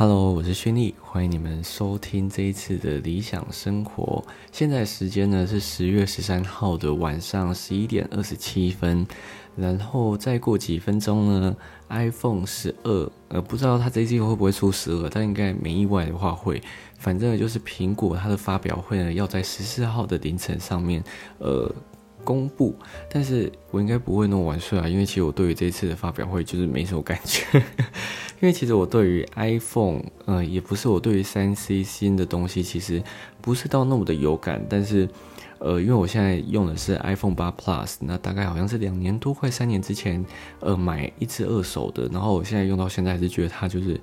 Hello，我是轩丽，欢迎你们收听这一次的理想生活。现在时间呢是十月十三号的晚上十一点二十七分，然后再过几分钟呢，iPhone 十二，呃，不知道它这一季会不会出十二，但应该没意外的话会。反正就是苹果它的发表会呢要在十四号的凌晨上面，呃。公布，但是我应该不会那么晚睡啊，因为其实我对于这次的发表会就是没什么感觉，因为其实我对于 iPhone，呃，也不是我对于三 C 新的东西，其实不是到那么的有感，但是，呃，因为我现在用的是 iPhone 八 Plus，那大概好像是两年多快三年之前，呃，买一只二手的，然后我现在用到现在还是觉得它就是。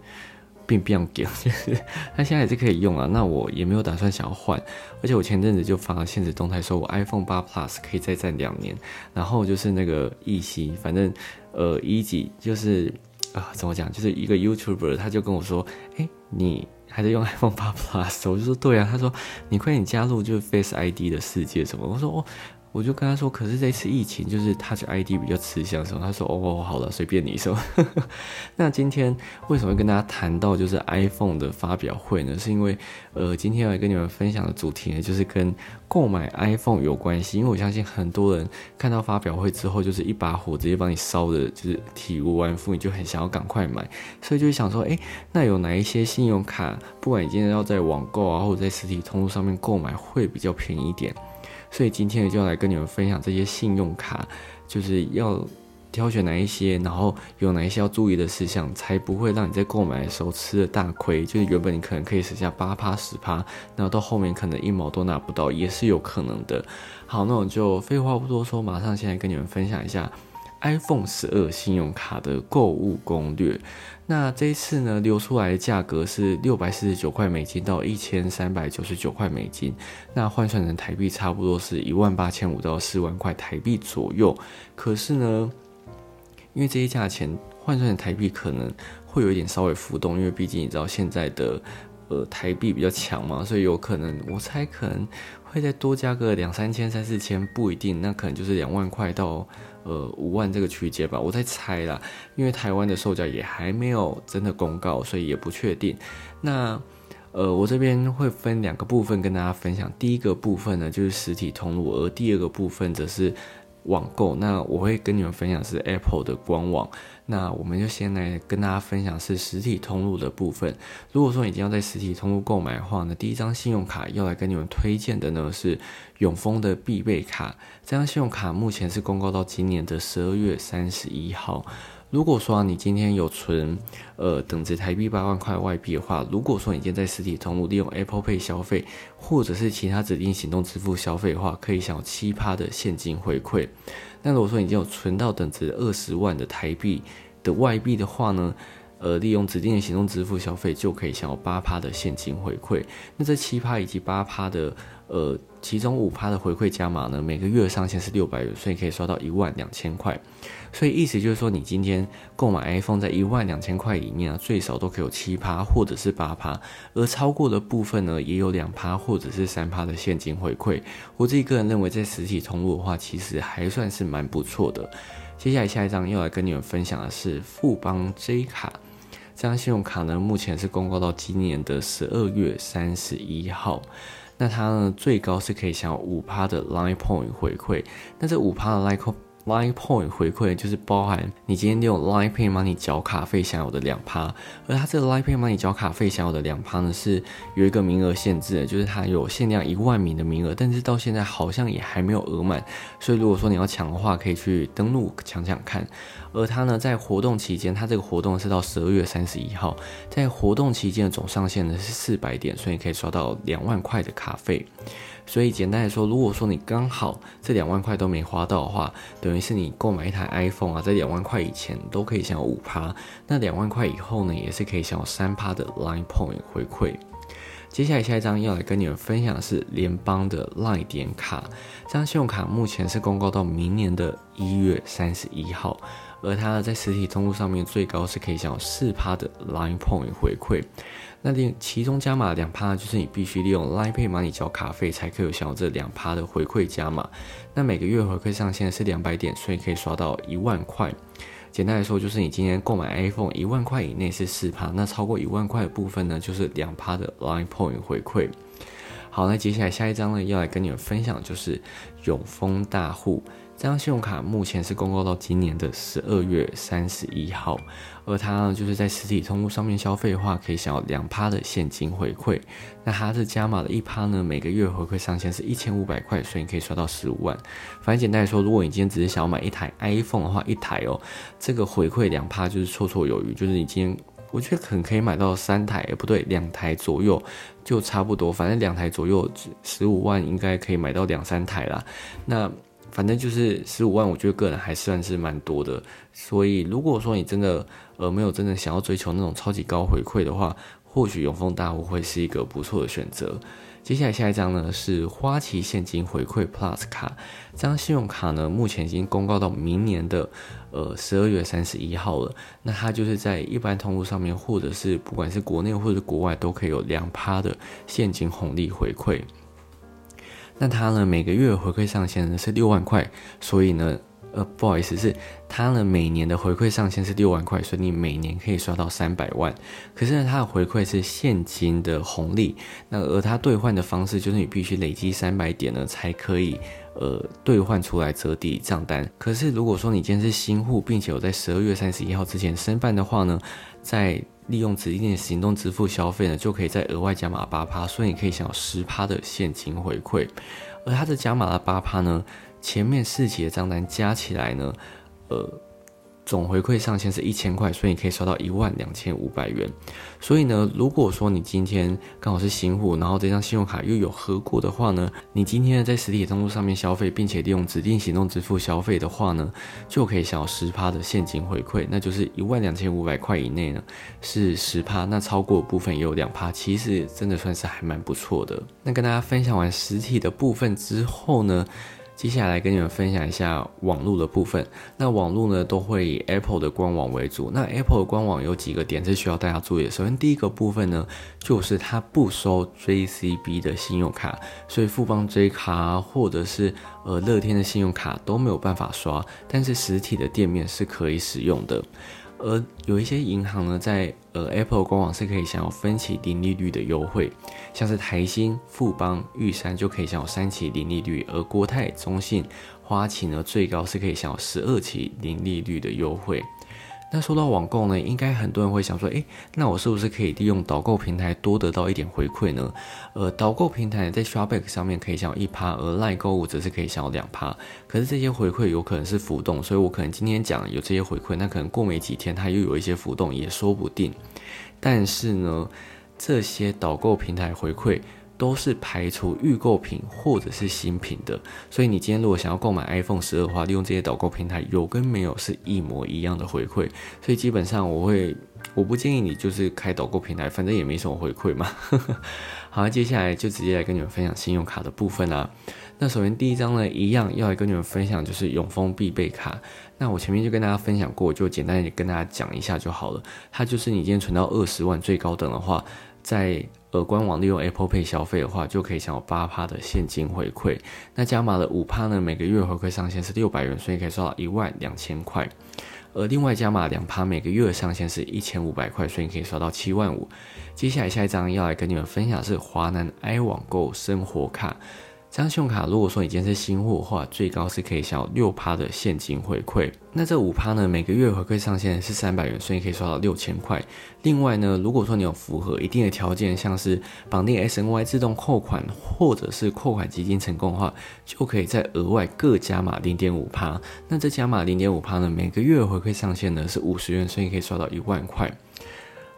并不用给，就是它现在也是可以用啊。那我也没有打算想要换，而且我前阵子就发了现实动态，说我 iPhone 八 Plus 可以再战两年。然后就是那个一西，反正呃一级就是啊怎么讲，就是一个 YouTuber 他就跟我说，哎，你还在用 iPhone 八 Plus？我就说对啊。他说你快点加入就是 Face ID 的世界什么？我说哦。我就跟他说，可是这次疫情就是 Touch ID 比较吃香什么？他说哦，好了，随便你说。那今天为什么会跟大家谈到就是 iPhone 的发表会呢？是因为呃，今天要跟你们分享的主题呢，就是跟购买 iPhone 有关系。因为我相信很多人看到发表会之后，就是一把火直接帮你烧的，就是体无完肤，你就很想要赶快买，所以就想说，哎，那有哪一些信用卡，不管你今天要在网购啊，或者在实体通路上面购买，会比较便宜一点？所以今天就要来跟你们分享这些信用卡，就是要挑选哪一些，然后有哪一些要注意的事项，才不会让你在购买的时候吃了大亏。就是原本你可能可以省下八趴十趴，然后到后面可能一毛都拿不到，也是有可能的。好，那我就废话不多说，马上先来跟你们分享一下。iPhone 十二信用卡的购物攻略。那这一次呢，流出来的价格是六百四十九块美金到一千三百九十九块美金。那换算成台币，差不多是一万八千五到四万块台币左右。可是呢，因为这些价钱换算成台币可能会有一点稍微浮动，因为毕竟你知道现在的呃台币比较强嘛，所以有可能我猜可能会再多加个两三千、三四千，不一定。那可能就是两万块到。呃，五万这个区间吧，我在猜啦，因为台湾的售价也还没有真的公告，所以也不确定。那呃，我这边会分两个部分跟大家分享，第一个部分呢就是实体通路，而第二个部分则是。网购，那我会跟你们分享是 Apple 的官网。那我们就先来跟大家分享是实体通路的部分。如果说已经要在实体通路购买的话呢，第一张信用卡要来跟你们推荐的呢是永丰的必备卡。这张信用卡目前是公告到今年的十二月三十一号。如果说你今天有存，呃，等值台币八万块外币的话，如果说你今天在实体通路利用 Apple Pay 消费，或者是其他指定行动支付消费的话，可以享有七趴的现金回馈。那如果说你已经有存到等值二十万的台币的外币的话呢，呃，利用指定的行动支付消费就可以享有八趴的现金回馈。那这七趴以及八趴的，呃，其中五趴的回馈加码呢，每个月上限是六百元，所以可以刷到一万两千块。所以意思就是说，你今天购买 iPhone 在一万两千块里面啊，最少都可以有七趴或者是八趴，而超过的部分呢，也有两趴或者是三趴的现金回馈。我自己个人认为，在实体通路的话，其实还算是蛮不错的。接下来下一张要来跟你们分享的是富邦 J 卡，这张信用卡呢，目前是公告到今年的十二月三十一号。那它呢，最高是可以享有五趴的 Line Point 回馈。那这五趴的 Line Line Point 回馈就是包含你今天利用 Line Pay Money 缴卡费享有的两趴，而它这个 Line Pay Money 缴卡费享有的两趴呢是有一个名额限制的，就是它有限量一万名的名额，但是到现在好像也还没有额满，所以如果说你要抢的话，可以去登录抢抢看。而它呢在活动期间，它这个活动是到十二月三十一号，在活动期间的总上限呢是四百点，所以可以刷到两万块的卡费。所以简单来说，如果说你刚好这两万块都没花到的话，等于是你购买一台 iPhone 啊，在两万块以前都可以享有五趴，那两万块以后呢，也是可以享有三趴的 Line Point 回馈。接下来下一张要来跟你们分享的是联邦的 Line 点卡，这张信用卡目前是公告到明年的一月三十一号，而它在实体通路上面最高是可以享有四趴的 Line Point 回馈。那另其中加码两趴，就是你必须利用 Line Pay 帮你交卡费，才可以享有这两趴的回馈加码。那每个月回馈上限是两百点，所以可以刷到一万块。简单来说，就是你今天购买 iPhone 一万块以内是四趴，那超过一万块的部分呢，就是两趴的 Line Point 回馈。好，那接下来下一张呢，要来跟你们分享就是永丰大户。这张信用卡目前是公告到今年的十二月三十一号，而它呢就是在实体通路上面消费的话，可以享有两趴的现金回馈。那它是加码的一趴呢，每个月回馈上限是一千五百块，所以你可以刷到十五万。反正简单来说，如果你今天只是想要买一台 iPhone 的话，一台哦，这个回馈两趴就是绰绰有余。就是你今天，我觉得可能可以买到三台，不对，两台左右就差不多。反正两台左右，十五万应该可以买到两三台啦。那反正就是十五万，我觉得个人还算是蛮多的。所以如果说你真的呃没有真的想要追求那种超级高回馈的话，或许永丰大户会是一个不错的选择。接下来下一张呢是花旗现金回馈 Plus 卡，这张信用卡呢目前已经公告到明年的呃十二月三十一号了。那它就是在一般通路上面，或者是不管是国内或者国外都可以有两趴的现金红利回馈。那它呢，每个月回馈上限呢是六万块，所以呢，呃，不好意思，是它呢每年的回馈上限是六万块，所以你每年可以刷到三百万。可是呢，它的回馈是现金的红利，那而它兑换的方式就是你必须累积三百点呢才可以呃兑换出来折抵账单。可是如果说你今天是新户，并且有在十二月三十一号之前申办的话呢，在利用指定的行动支付消费呢，就可以再额外加码八趴，所以你可以享有十趴的现金回馈。而它的加码的八趴呢，前面四期的账单加起来呢，呃。总回馈上限是一千块，所以你可以刷到一万两千五百元。所以呢，如果说你今天刚好是新户，然后这张信用卡又有合过的话呢，你今天在实体通路上面消费，并且利用指定行动支付消费的话呢，就可以享有十趴的现金回馈，那就是一万两千五百块以内呢是十趴，那超过部分也有两趴，其实真的算是还蛮不错的。那跟大家分享完实体的部分之后呢？接下来跟你们分享一下网络的部分。那网络呢，都会以 Apple 的官网为主。那 Apple 的官网有几个点是需要大家注意的。首先，第一个部分呢，就是它不收 JCB 的信用卡，所以富邦 J 卡或者是呃乐天的信用卡都没有办法刷，但是实体的店面是可以使用的。而有一些银行呢，在呃 Apple 官网是可以享有分期零利率的优惠，像是台新、富邦、玉山就可以享有三期零利率，而国泰、中信、花旗呢，最高是可以享有十二期零利率的优惠。那说到网购呢，应该很多人会想说，诶，那我是不是可以利用导购平台多得到一点回馈呢？呃，导购平台在 Shopback 上面可以享有一趴，而赖购物则是可以享有两趴。可是这些回馈有可能是浮动，所以我可能今天讲有这些回馈，那可能过没几天它又有一些浮动，也说不定。但是呢，这些导购平台回馈。都是排除预购品或者是新品的，所以你今天如果想要购买 iPhone 十二的话，利用这些导购平台有跟没有是一模一样的回馈，所以基本上我会我不建议你就是开导购平台，反正也没什么回馈嘛。好，接下来就直接来跟你们分享信用卡的部分啦。那首先第一张呢，一样要来跟你们分享就是永丰必备卡。那我前面就跟大家分享过，就简单的跟大家讲一下就好了。它就是你今天存到二十万最高等的话，在而，官网利用 Apple Pay 消费的话，就可以享有八趴的现金回馈。那加码的五趴呢，每个月回馈上限是六百元，所以可以刷到一万两千块。而另外加码两趴，每个月上限是一千五百块，所以可以刷到七万五。接下来下一张要来跟你们分享是华南 i 网购生活卡。这张信用卡，如果说你今天是新户的话，最高是可以享有六趴的现金回馈。那这五趴呢，每个月回馈上限是三百元，所以可以刷到六千块。另外呢，如果说你有符合一定的条件，像是绑定 SNY 自动扣款，或者是扣款基金成功的话，就可以再额外各加码零点五趴。那这加码零点五趴呢，每个月回馈上限呢是五十元，所以可以刷到一万块。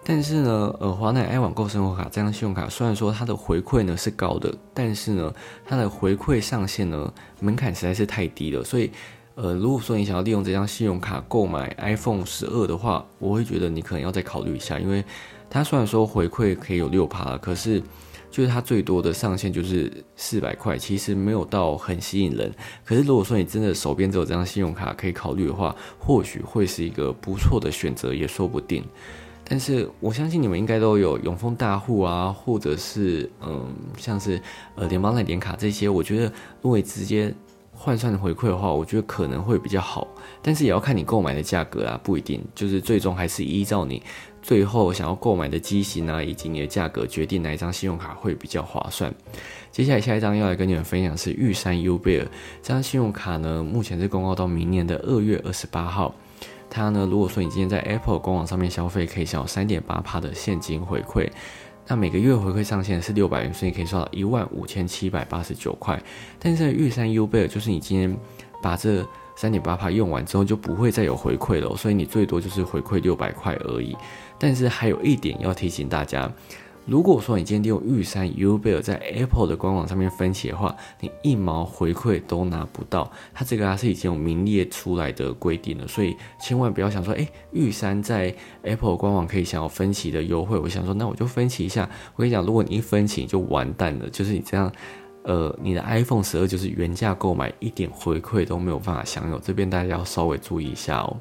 但是呢，呃，华南 i 网购生活卡这张信用卡虽然说它的回馈呢是高的，但是呢，它的回馈上限呢门槛实在是太低了。所以，呃，如果说你想要利用这张信用卡购买 iPhone 十二的话，我会觉得你可能要再考虑一下，因为它虽然说回馈可以有六趴，可是就是它最多的上限就是四百块，其实没有到很吸引人。可是如果说你真的手边只有这张信用卡可以考虑的话，或许会是一个不错的选择，也说不定。但是我相信你们应该都有永丰大户啊，或者是嗯，像是呃联邦的点卡这些。我觉得如果直接换算回馈的话，我觉得可能会比较好，但是也要看你购买的价格啊，不一定，就是最终还是依照你最后想要购买的机型啊，以及你的价格决定哪一张信用卡会比较划算。接下来下一张要来跟你们分享是玉山 U Bear 这张信用卡呢，目前是公告到明年的二月二十八号。它呢，如果说你今天在 Apple 官网上面消费，可以享有三点八趴的现金回馈。那每个月回馈上限是六百元，所以你可以刷到一万五千七百八十九块。但是玉山 U 贝尔就是你今天把这三点八帕用完之后，就不会再有回馈了，所以你最多就是回馈六百块而已。但是还有一点要提醒大家。如果说你今天用玉山 Uber 在 Apple 的官网上面分期的话，你一毛回馈都拿不到。它这个啊是已经有明列出来的规定了，所以千万不要想说，哎，玉山在 Apple 官网可以享有分期的优惠。我想说，那我就分期一下。我跟你讲，如果你一分期就完蛋了，就是你这样，呃，你的 iPhone 十二就是原价购买，一点回馈都没有办法享有。这边大家要稍微注意一下哦。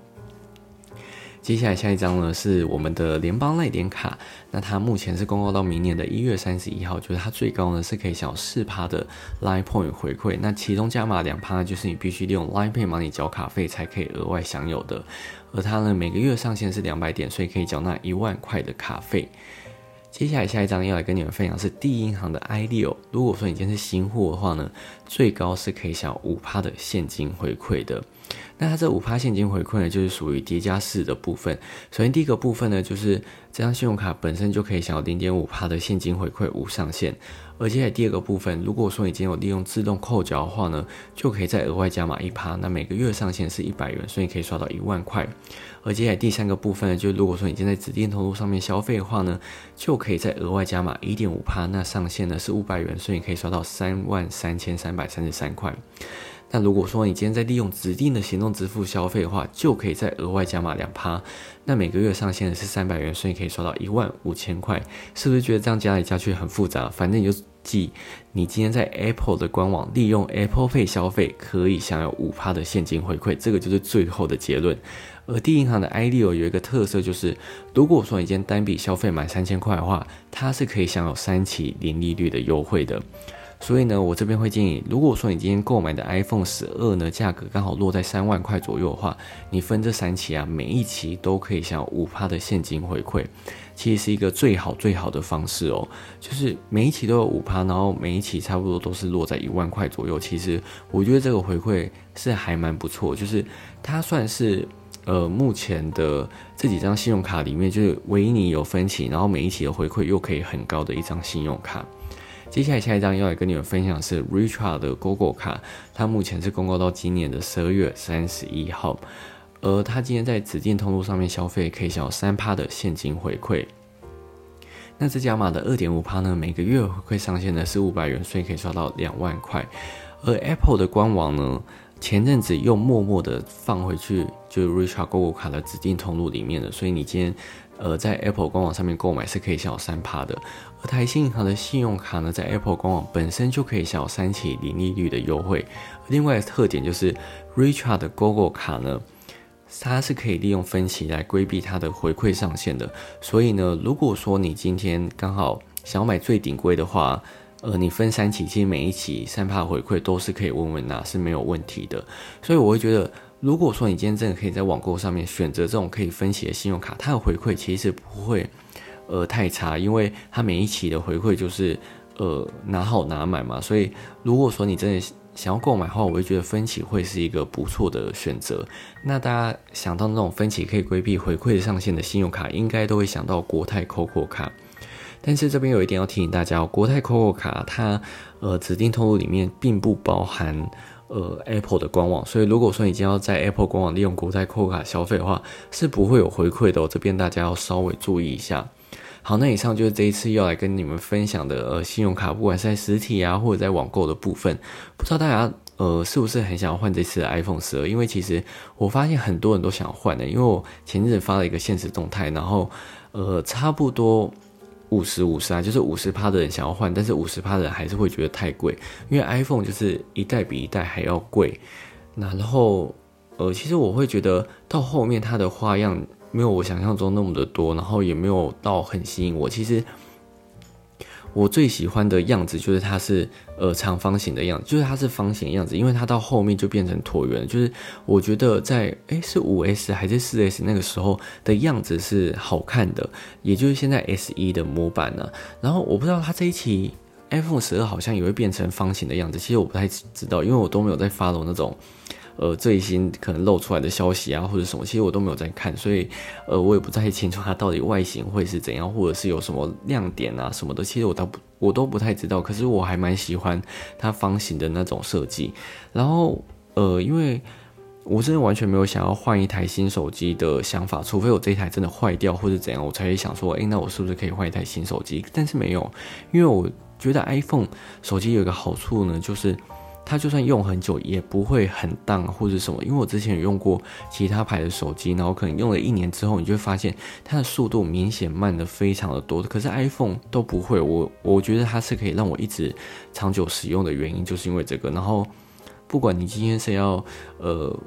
接下来下一张呢是我们的联邦赖点卡，那它目前是公告到明年的一月三十一号，就是它最高呢是可以享有四趴的 Line Point 回馈，那其中加码两趴就是你必须利用 Line Pay Money 缴卡费才可以额外享有的，而它呢每个月上限是两百点，所以可以缴纳一万块的卡费。接下来下一张要来跟你们分享是第一银行的 iDeal，如果说你今天是新户的话呢，最高是可以享五趴的现金回馈的。那它这五趴现金回馈呢，就是属于叠加式的部分。首先第一个部分呢，就是这张信用卡本身就可以享有零点五趴的现金回馈无上限。而且第二个部分，如果说你今天有利用自动扣缴的话呢，就可以再额外加码一趴。那每个月上限是一百元，所以可以刷到一万块。而接下来第三个部分呢，就如果说你今天在指定通路上面消费的话呢，就可以再额外加码一点五趴。那上限呢是五百元，所以你可以刷到三万三千三百三十三块。那如果说你今天在利用指定的行动支付消费的话，就可以再额外加码两趴。那每个月上限是三百元，所以可以刷到一万五千块。是不是觉得这样加来加去很复杂？反正你就记，你今天在 Apple 的官网利用 Apple Pay 消费，可以享有五趴的现金回馈。这个就是最后的结论。而第一银行的 iDeal 有一个特色，就是如果说你今天单笔消费满三千块的话，它是可以享有三期零利率的优惠的。所以呢，我这边会建议，如果说你今天购买的 iPhone 十二呢，价格刚好落在三万块左右的话，你分这三期啊，每一期都可以享有五趴的现金回馈，其实是一个最好最好的方式哦。就是每一期都有五趴，然后每一期差不多都是落在一万块左右。其实我觉得这个回馈是还蛮不错，就是它算是呃目前的这几张信用卡里面，就是唯一你有分期，然后每一期的回馈又可以很高的一张信用卡。接下来下一张要来跟你们分享是 Richard 的 GoGo 卡，它目前是公告到今年的十二月三十一号，而它今天在指定通路上面消费可以享有三趴的现金回馈。那这加码的二点五趴呢，每个月回馈上限呢是五百元，所以可以刷到两万块。而 Apple 的官网呢，前阵子又默默的放回去，就是 Richard GoGo 卡的指定通路里面的，所以你今天。呃，在 Apple 官网上面购买是可以享有三趴的，而台新银行的信用卡呢，在 Apple 官网本身就可以享有三期零利率的优惠。另外的特点就是 Richard 的 GoGo 卡呢，它是可以利用分期来规避它的回馈上限的。所以呢，如果说你今天刚好想要买最顶规的话，呃，你分三期，其实每一期三趴回馈都是可以稳稳拿，是没有问题的。所以我会觉得。如果说你今天真的可以在网购上面选择这种可以分期的信用卡，它的回馈其实不会，呃，太差，因为它每一期的回馈就是，呃，拿好拿满嘛。所以如果说你真的想要购买的话，我会觉得分期会是一个不错的选择。那大家想到那种分期可以规避回馈上限的信用卡，应该都会想到国泰 COCO 卡。但是这边有一点要提醒大家哦，国泰 COCO 卡它，呃，指定通路里面并不包含。呃，Apple 的官网，所以如果说你今天要在 Apple 官网利用国泰扣卡消费的话，是不会有回馈的哦。这边大家要稍微注意一下。好，那以上就是这一次要来跟你们分享的呃，信用卡，不管是在实体啊，或者在网购的部分，不知道大家呃是不是很想要换这次 iPhone 十二？因为其实我发现很多人都想换的，因为我前阵子发了一个现实动态，然后呃，差不多。五十五十啊，就是五十趴的人想要换，但是五十趴的人还是会觉得太贵，因为 iPhone 就是一代比一代还要贵。那然后，呃，其实我会觉得到后面它的花样没有我想象中那么的多，然后也没有到很吸引我。其实我最喜欢的样子就是它是呃长方形的样子，就是它是方形的样子，因为它到后面就变成椭圆。就是我觉得在诶是五 S 还是四 S 那个时候的样子是好看的，也就是现在 S 一的模板呢。然后我不知道它这一期 iPhone 十二好像也会变成方形的样子，其实我不太知道，因为我都没有在 follow 那种。呃，最新可能露出来的消息啊，或者什么，其实我都没有在看，所以，呃，我也不太清楚它到底外形会是怎样，或者是有什么亮点啊什么的，其实我倒不，我都不太知道。可是我还蛮喜欢它方形的那种设计。然后，呃，因为我真的完全没有想要换一台新手机的想法，除非我这一台真的坏掉或者怎样，我才会想说，诶，那我是不是可以换一台新手机？但是没有，因为我觉得 iPhone 手机有一个好处呢，就是。它就算用很久也不会很荡或者什么，因为我之前有用过其他牌的手机，然后可能用了一年之后，你就会发现它的速度明显慢的非常的多。可是 iPhone 都不会，我我觉得它是可以让我一直长久使用的原因，就是因为这个。然后不管你今天是要呃。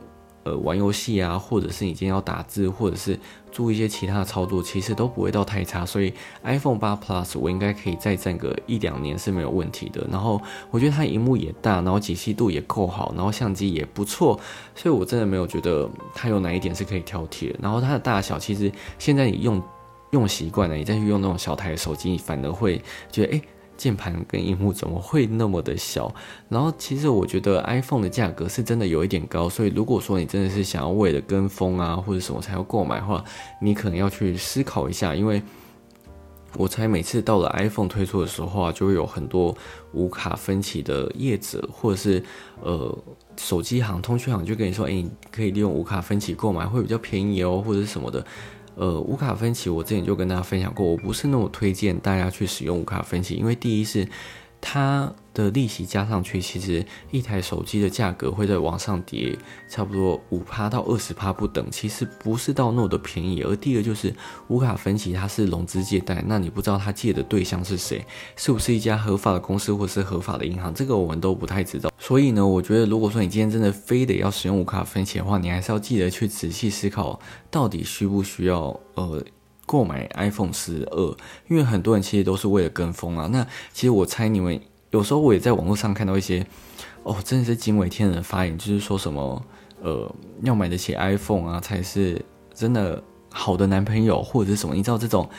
呃，玩游戏啊，或者是你今天要打字，或者是做一些其他的操作，其实都不会到太差。所以 iPhone 八 Plus 我应该可以再战个一两年是没有问题的。然后我觉得它荧幕也大，然后解析度也够好，然后相机也不错，所以我真的没有觉得它有哪一点是可以挑剔的。然后它的大小，其实现在你用用习惯了，你再去用那种小台的手机，你反而会觉得哎。键盘跟荧幕怎么会那么的小？然后其实我觉得 iPhone 的价格是真的有一点高，所以如果说你真的是想要为了跟风啊或者什么才要购买的话，你可能要去思考一下。因为我猜每次到了 iPhone 推出的时候啊，就会有很多无卡分期的业者或者是呃手机行、通讯行就跟你说，哎，可以利用无卡分期购买会比较便宜哦，或者是什么的。呃，无卡分期，我之前就跟大家分享过，我不是那么推荐大家去使用无卡分期，因为第一是它。的利息加上去，其实一台手机的价格会在往上跌，差不多五趴到二十趴不等，其实不是到那么的便宜。而第二就是无卡分期，它是融资借贷，那你不知道他借的对象是谁，是不是一家合法的公司或是合法的银行，这个我们都不太知道。所以呢，我觉得如果说你今天真的非得要使用无卡分期的话，你还是要记得去仔细思考，到底需不需要呃购买 iPhone 十二，因为很多人其实都是为了跟风啊。那其实我猜你们。有时候我也在网络上看到一些，哦，真的是惊为天人的发言，就是说什么，呃，要买得起 iPhone 啊，才是真的好的男朋友，或者是什么？你知道这种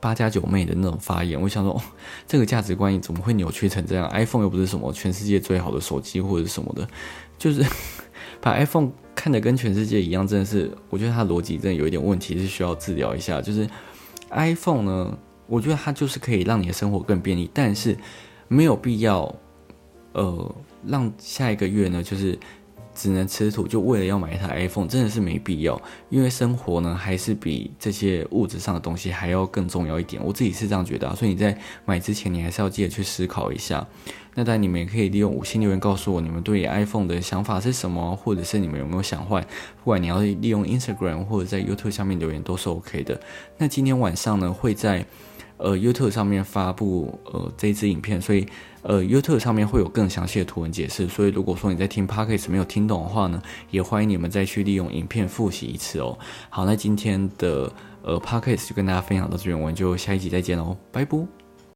八加九妹的那种发言，我想说，这个价值观怎么会扭曲成这样？iPhone 又不是什么全世界最好的手机或者什么的，就是把 iPhone 看得跟全世界一样，真的是，我觉得它逻辑真的有一点问题，是需要治疗一下。就是 iPhone 呢，我觉得它就是可以让你的生活更便利，但是。没有必要，呃，让下一个月呢，就是只能吃土，就为了要买一台 iPhone，真的是没必要。因为生活呢，还是比这些物质上的东西还要更重要一点。我自己是这样觉得，所以你在买之前，你还是要记得去思考一下。那当然，你们也可以利用五星留言告诉我你们对 iPhone 的想法是什么，或者是你们有没有想换。不管你要利用 Instagram 或者在 YouTube 下面留言都是 OK 的。那今天晚上呢，会在。呃，YouTube 上面发布呃这支影片，所以呃 YouTube 上面会有更详细的图文解释。所以如果说你在听 Podcast 没有听懂的话呢，也欢迎你们再去利用影片复习一次哦。好，那今天的呃 Podcast 就跟大家分享到这边，我们就下一集再见喽，拜拜。